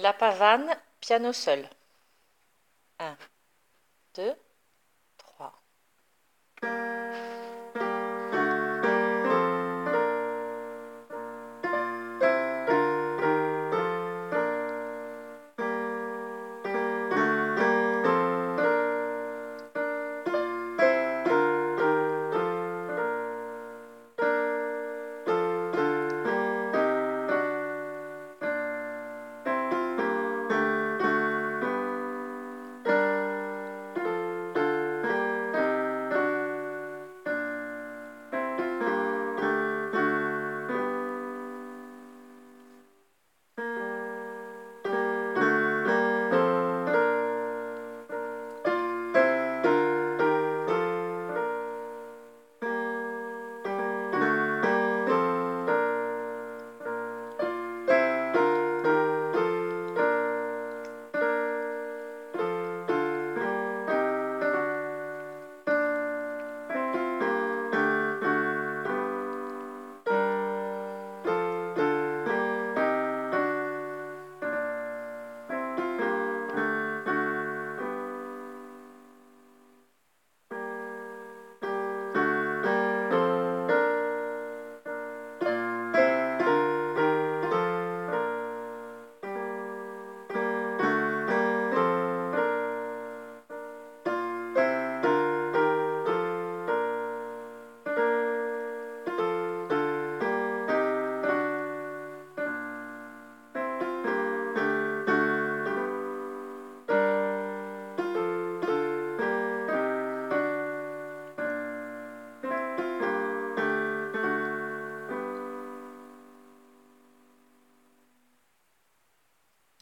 La pavane, piano seul. 1, 2, 3.